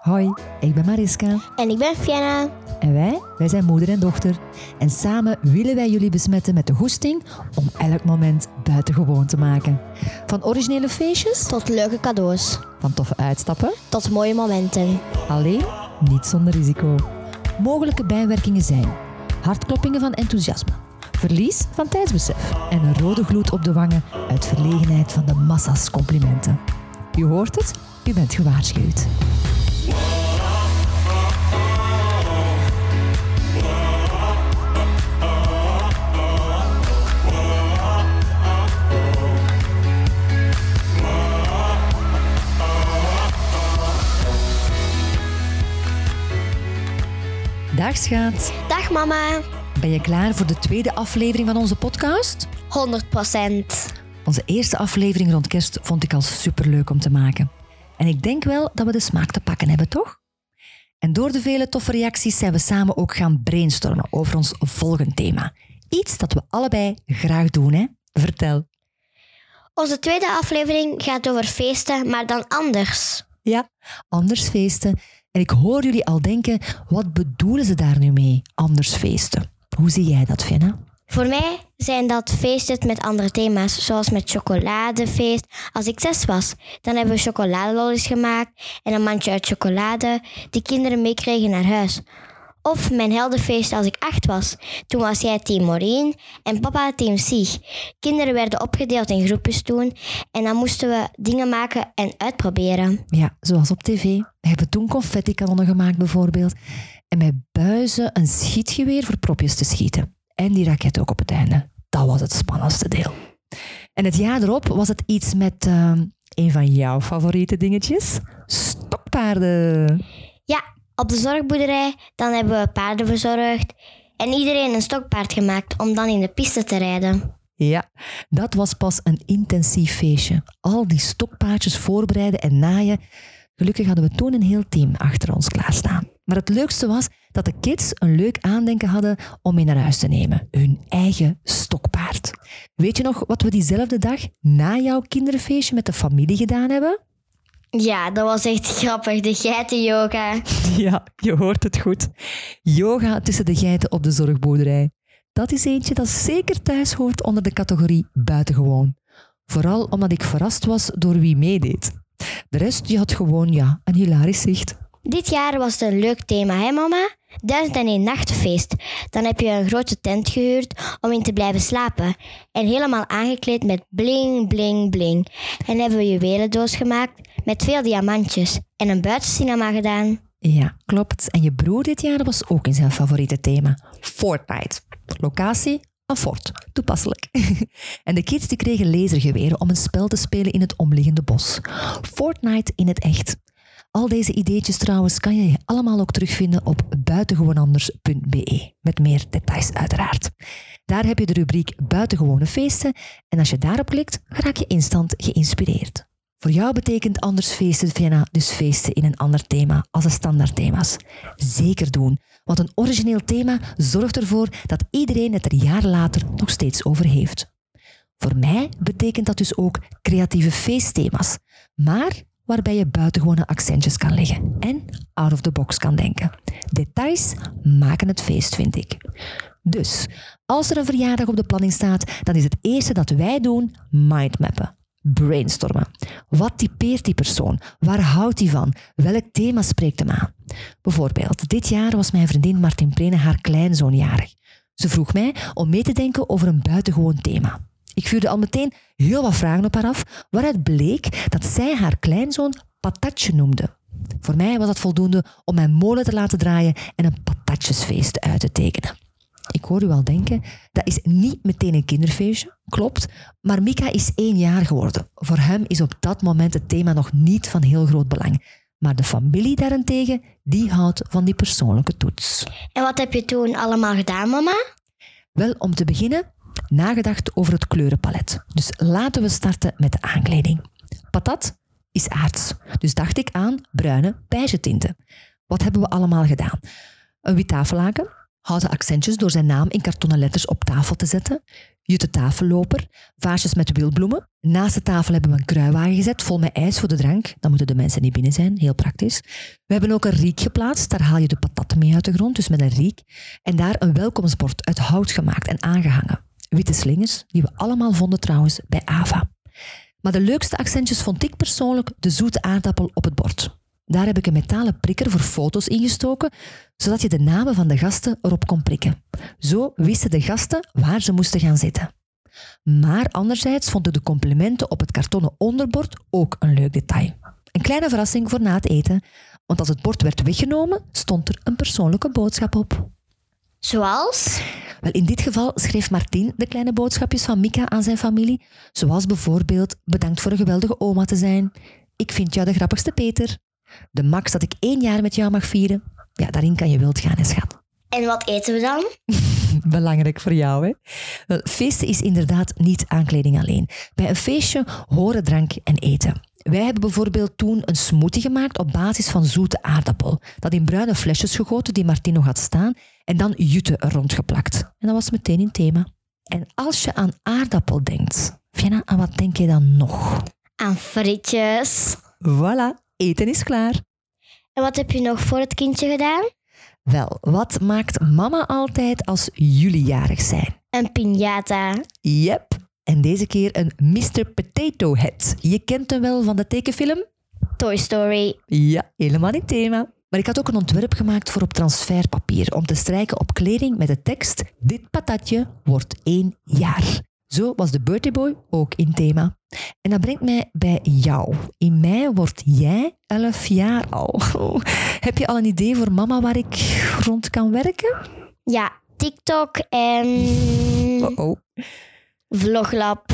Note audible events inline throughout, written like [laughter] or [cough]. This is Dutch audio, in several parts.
Hoi, ik ben Mariska. En ik ben Fianna. En wij, wij zijn moeder en dochter. En samen willen wij jullie besmetten met de goesting om elk moment buitengewoon te maken. Van originele feestjes, Tot leuke cadeaus. van toffe uitstappen, Tot mooie momenten. alleen niet zonder risico. Mogelijke bijwerkingen zijn hartkloppingen van enthousiasme, verlies van tijdsbesef en een rode gloed op de wangen uit verlegenheid van de massa's complimenten. U hoort het, u bent gewaarschuwd. Dag schat. Dag mama. Ben je klaar voor de tweede aflevering van onze podcast? 100%. Onze eerste aflevering rond kerst vond ik al superleuk om te maken. En ik denk wel dat we de smaak te pakken hebben, toch? En door de vele toffe reacties zijn we samen ook gaan brainstormen over ons volgende thema. Iets dat we allebei graag doen, hè? Vertel. Onze tweede aflevering gaat over feesten, maar dan anders. Ja, anders feesten. En ik hoor jullie al denken, wat bedoelen ze daar nu mee? Anders feesten. Hoe zie jij dat, Vienna? Voor mij zijn dat feesten met andere thema's, zoals met chocoladefeest. Als ik zes was, dan hebben we chocoladelollies gemaakt en een mandje uit chocolade die kinderen meekregen naar huis. Of mijn heldenfeest als ik acht was. Toen was jij team Maureen en papa team Sieg. Kinderen werden opgedeeld in groepjes toen en dan moesten we dingen maken en uitproberen. Ja, zoals op tv. We hebben toen confetti-kanonnen gemaakt bijvoorbeeld. En met buizen een schietgeweer voor propjes te schieten. En die raket ook op het einde. Dat was het spannendste deel. En het jaar erop was het iets met eh, een van jouw favoriete dingetjes. Stokpaarden. Ja, op de zorgboerderij, dan hebben we paarden verzorgd en iedereen een stokpaard gemaakt om dan in de piste te rijden. Ja, dat was pas een intensief feestje. Al die stokpaardjes voorbereiden en naaien. Gelukkig hadden we toen een heel team achter ons klaarstaan. Maar het leukste was dat de kids een leuk aandenken hadden om mee naar huis te nemen. Hun eigen stokpaard. Weet je nog wat we diezelfde dag na jouw kinderfeestje met de familie gedaan hebben? Ja, dat was echt grappig, de geitenyoga. [laughs] Ja, je hoort het goed. Yoga tussen de geiten op de zorgboerderij. Dat is eentje dat zeker thuis hoort onder de categorie buitengewoon. Vooral omdat ik verrast was door wie meedeed. De rest die had gewoon ja, een hilarisch zicht. Dit jaar was het een leuk thema, hè mama? Duizend en één nachtfeest. Dan heb je een grote tent gehuurd om in te blijven slapen. En helemaal aangekleed met bling, bling, bling. En hebben we juwelendoos gemaakt met veel diamantjes. En een buitencinema gedaan. Ja, klopt. En je broer dit jaar was ook in zijn favoriete thema. Fortnite. Locatie? Een fort. Toepasselijk. [laughs] en de kids die kregen lasergeweren om een spel te spelen in het omliggende bos. Fortnite in het echt. Al deze ideetjes trouwens kan je allemaal ook terugvinden op buitengewoonanders.be. Met meer details uiteraard. Daar heb je de rubriek Buitengewone feesten en als je daarop klikt, raak je instant geïnspireerd. Voor jou betekent anders feesten, Vienna, dus feesten in een ander thema als de standaardthema's. Zeker doen, want een origineel thema zorgt ervoor dat iedereen het er jaren later nog steeds over heeft. Voor mij betekent dat dus ook creatieve feestthema's, maar waarbij je buitengewone accentjes kan leggen en out of the box kan denken. Details maken het feest, vind ik. Dus, als er een verjaardag op de planning staat, dan is het eerste dat wij doen mindmappen. Brainstormen. Wat typeert die persoon? Waar houdt hij van? Welk thema spreekt hem aan? Bijvoorbeeld, dit jaar was mijn vriendin Martin Prene haar kleinzoon jarig. Ze vroeg mij om mee te denken over een buitengewoon thema. Ik vuurde al meteen heel wat vragen op haar af, waaruit bleek dat zij haar kleinzoon patatje noemde. Voor mij was dat voldoende om mijn molen te laten draaien en een patatjesfeest uit te tekenen. Ik hoor u al denken, dat is niet meteen een kinderfeestje, klopt, maar Mika is één jaar geworden. Voor hem is op dat moment het thema nog niet van heel groot belang. Maar de familie daarentegen, die houdt van die persoonlijke toets. En wat heb je toen allemaal gedaan, mama? Wel, om te beginnen, nagedacht over het kleurenpalet. Dus laten we starten met de aankleding. Patat is aards, dus dacht ik aan bruine beige tinten. Wat hebben we allemaal gedaan? Een wit tafellaken, Houten accentjes door zijn naam in kartonnen letters op tafel te zetten. Jute tafelloper, vaasjes met wielbloemen. Naast de tafel hebben we een kruiwagen gezet vol met ijs voor de drank. Dan moeten de mensen niet binnen zijn, heel praktisch. We hebben ook een riek geplaatst, daar haal je de patatten mee uit de grond, dus met een riek. En daar een welkomstbord uit hout gemaakt en aangehangen. Witte slingers, die we allemaal vonden trouwens bij Ava. Maar de leukste accentjes vond ik persoonlijk de zoete aardappel op het bord. Daar heb ik een metalen prikker voor foto's ingestoken, zodat je de namen van de gasten erop kon prikken. Zo wisten de gasten waar ze moesten gaan zitten. Maar anderzijds vond ik de complimenten op het kartonnen onderbord ook een leuk detail. Een kleine verrassing voor na het eten, want als het bord werd weggenomen, stond er een persoonlijke boodschap op. Zoals? Wel, in dit geval schreef Martin de kleine boodschapjes van Mika aan zijn familie, zoals bijvoorbeeld bedankt voor een geweldige oma te zijn. Ik vind jou de grappigste Peter. De max dat ik één jaar met jou mag vieren. Ja, daarin kan je wild gaan, hè, schat. En wat eten we dan? [laughs] Belangrijk voor jou, hè? Wel, feesten is inderdaad niet aankleding alleen. Bij een feestje horen drank en eten. Wij hebben bijvoorbeeld toen een smoothie gemaakt op basis van zoete aardappel. Dat in bruine flesjes gegoten die Martin nog had staan en dan jute er rondgeplakt. En dat was meteen in thema. En als je aan aardappel denkt, Vienna, aan wat denk je dan nog? Aan frietjes. Voilà, eten is klaar. En wat heb je nog voor het kindje gedaan? Wel, wat maakt mama altijd als jullie jarig zijn? Een piñata. Yep, en deze keer een Mr. Potato Head. Je kent hem wel van de tekenfilm? Toy Story. Ja, helemaal in thema. Maar ik had ook een ontwerp gemaakt voor op transferpapier om te strijken op kleding met de tekst Dit patatje wordt één jaar. Zo was de Birthday Boy ook in thema. En dat brengt mij bij jou. In mei word jij 11 jaar al. [laughs] Heb je al een idee voor mama waar ik rond kan werken? Ja, TikTok en Oh, Vloglab.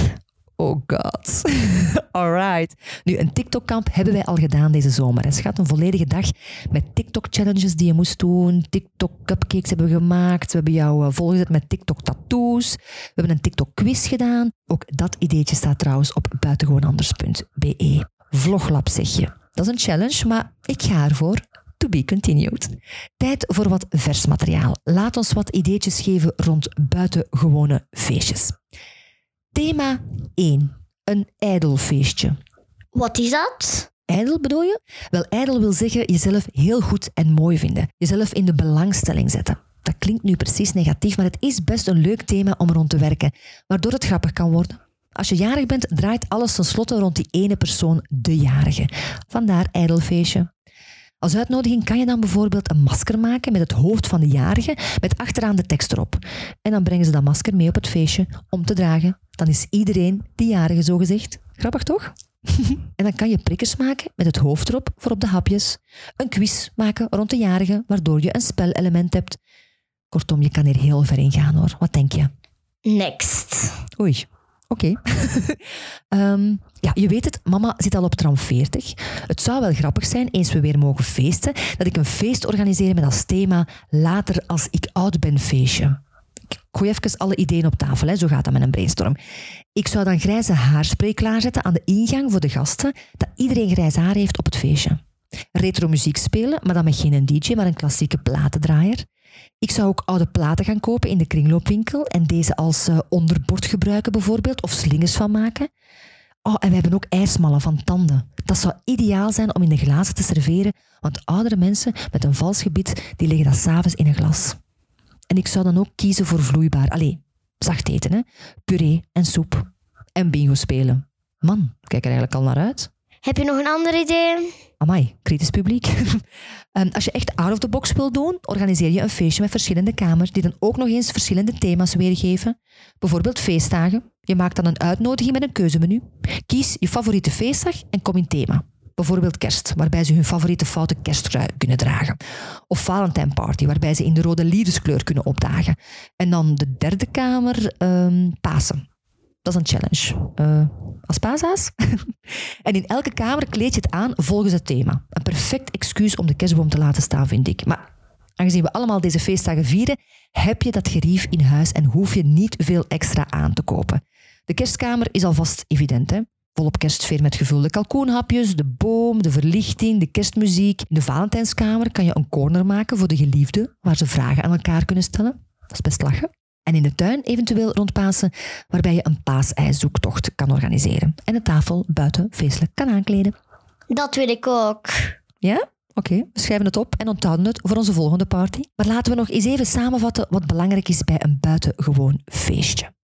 oh god. [laughs] Alright. Nu, een TikTok-kamp hebben wij al gedaan deze zomer. Het gaat een volledige dag met TikTok-challenges die je moest doen. TikTok-cupcakes hebben we gemaakt. We hebben jou eh, volgezet met TikTok-tattoos. We hebben een TikTok-quiz gedaan. Ook dat ideetje staat trouwens op buitengewoonanders.be. Vloglab zeg je. Dat is een challenge, maar ik ga ervoor. To be continued. Tijd voor wat vers materiaal. Laat ons wat ideetjes geven rond buitengewone feestjes. Thema 1. Een ijdelfeestje. Wat is dat? Ijdel bedoel je? Wel, ijdel wil zeggen jezelf heel goed en mooi vinden. Jezelf in de belangstelling zetten. Dat klinkt nu precies negatief, maar het is best een leuk thema om rond te werken, waardoor het grappig kan worden. Als je jarig bent, draait alles tenslotte rond die ene persoon, de jarige. Vandaar ijdelfeestje. Als uitnodiging kan je dan bijvoorbeeld een masker maken met het hoofd van de jarige, met achteraan de tekst erop. En dan brengen ze dat masker mee op het feestje om te dragen. Dan is iedereen die jarige zogezegd. Grappig toch? [laughs] en dan kan je prikkers maken met het hoofd erop voor op de hapjes. Een quiz maken rond de jarige, waardoor je een spelelement hebt. Kortom, je kan hier heel ver in gaan hoor. Wat denk je? Next. Oei, oké. [laughs] Ehm, ja, je weet het, mama zit al op tram 40. Het zou wel grappig zijn, eens we weer mogen feesten, dat ik een feest organiseer met als thema Later als ik oud ben feestje. Ik gooi even alle ideeën op tafel, hè. zo gaat dat met een brainstorm. Ik zou dan grijze haarspray klaarzetten aan de ingang voor de gasten, dat iedereen grijs haar heeft op het feestje. Retro muziek spelen, maar dan met geen DJ, maar een klassieke platendraaier. Ik zou ook oude platen gaan kopen in de kringloopwinkel en deze als eh, onderbord gebruiken bijvoorbeeld, of slingers van maken. Oh, en we hebben ook ijsmallen van tanden. Dat zou ideaal zijn om in de glazen te serveren, want oudere mensen met een vals gebied, die leggen dat s'avonds in een glas. En ik zou dan ook kiezen voor vloeibaar, allee, zacht eten, hè? puree en soep. En bingo spelen. Man, kijk er eigenlijk al naar uit. Heb je nog een ander idee? Amai, kritisch publiek. [laughs] Ehm, als je echt out of the box wil doen, organiseer je een feestje met verschillende kamers die dan ook nog eens verschillende thema's weergeven. Bijvoorbeeld feestdagen. Je maakt dan een uitnodiging met een keuzemenu. Kies je favoriete feestdag en kom in thema. Bijvoorbeeld kerst, waarbij ze hun favoriete foute kersttrui kunnen dragen. Of Valentine Party, waarbij ze in de rode liefdeskleur kunnen opdagen. En dan de derde kamer, ehm, Pasen. Dat is een challenge. Eh, als paashaas. [laughs] en in elke kamer kleed je het aan volgens het thema. Een perfect excuus om de kerstboom te laten staan, vind ik. Maar aangezien we allemaal deze feestdagen vieren, heb je dat gerief in huis en hoef je niet veel extra aan te kopen. De kerstkamer is alvast evident. Hè? Volop kerstsfeer met gevulde kalkoenhapjes, de boom, de verlichting, de kerstmuziek. In de Valentijnskamer kan je een corner maken voor de geliefden, waar ze vragen aan elkaar kunnen stellen. Dat is best lachen. En in de tuin eventueel rond Pasen, waarbij je een paasijzoektocht kan organiseren. En de tafel buiten feestelijk kan aankleden. Dat wil ik ook. Ja? Oké, we schrijven het op en onthouden het voor onze volgende party. Maar laten we nog eens even samenvatten wat belangrijk is bij een buitengewoon feestje.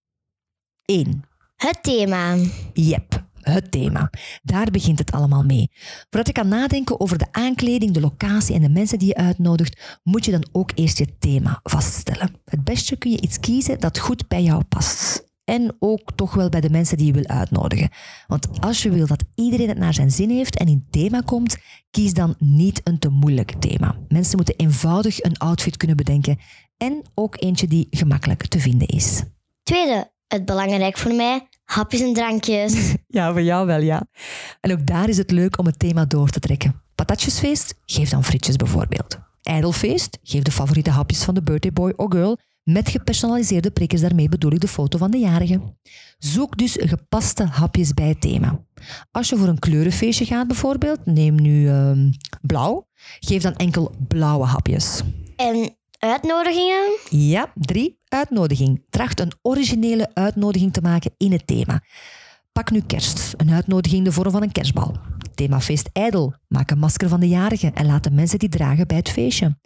1. Het thema. Yep, het thema. Daar begint het allemaal mee. Voordat je kan nadenken over de aankleding, de locatie en de mensen die je uitnodigt, moet je dan ook eerst je thema vaststellen. Het beste kun je iets kiezen dat goed bij jou past. En ook toch wel bij de mensen die je wil uitnodigen. Want als je wil dat iedereen het naar zijn zin heeft en in thema komt, kies dan niet een te moeilijk thema. Mensen moeten eenvoudig een outfit kunnen bedenken en ook eentje die gemakkelijk te vinden is. Tweede, het belangrijk voor mij, hapjes en drankjes. [laughs] Ja, voor jou wel, ja. En ook daar is het leuk om het thema door te trekken. Patatjesfeest? Geef dan frietjes bijvoorbeeld. Ijdelfeest? Geef de favoriete hapjes van de birthday boy or girl met gepersonaliseerde prikkers. Daarmee bedoel ik de foto van de jarige. Zoek dus gepaste hapjes bij het thema. Als je voor een kleurenfeestje gaat bijvoorbeeld, neem nu ehm, blauw. Geef dan enkel blauwe hapjes. En uitnodigingen? Ja, drie. Uitnodiging. Tracht een originele uitnodiging te maken in het thema. Pak nu kerst. Een uitnodiging in de vorm van een kerstbal. Themafeest ijdel. Maak een masker van de jarige en laat de mensen die dragen bij het feestje.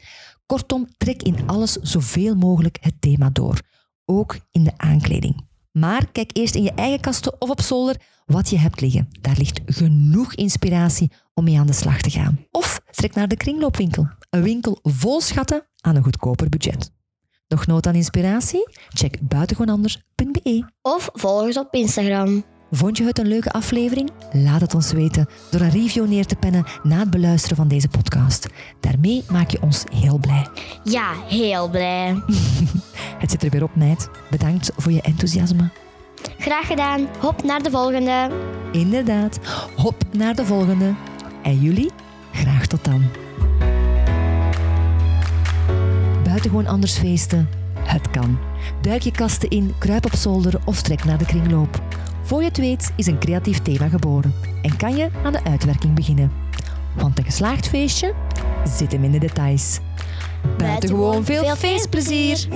Kortom, trek in alles zoveel mogelijk het thema door. Ook in de aankleding. Maar kijk eerst in je eigen kasten of op zolder wat je hebt liggen. Daar ligt genoeg inspiratie om mee aan de slag te gaan. Of trek naar de kringloopwinkel. Een winkel vol schatten aan een goedkoper budget. Nog nood aan inspiratie? Check buitengewoonanders.be. Of volg ons op Instagram. Vond je het een leuke aflevering? Laat het ons weten door een review neer te pennen na het beluisteren van deze podcast. Daarmee maak je ons heel blij. Ja, heel blij. [laughs] Het zit er weer op, meid. Bedankt voor je enthousiasme. Graag gedaan. Hop naar de volgende. Inderdaad. Hop naar de volgende. En jullie? Graag tot dan. Buitengewoon anders feesten? Het kan. Duik je kasten in, kruip op zolder of trek naar de kringloop. Voor je het weet is een creatief thema geboren en kan je aan de uitwerking beginnen. Want een geslaagd feestje zit hem in de details. Buitengewoon veel feestplezier!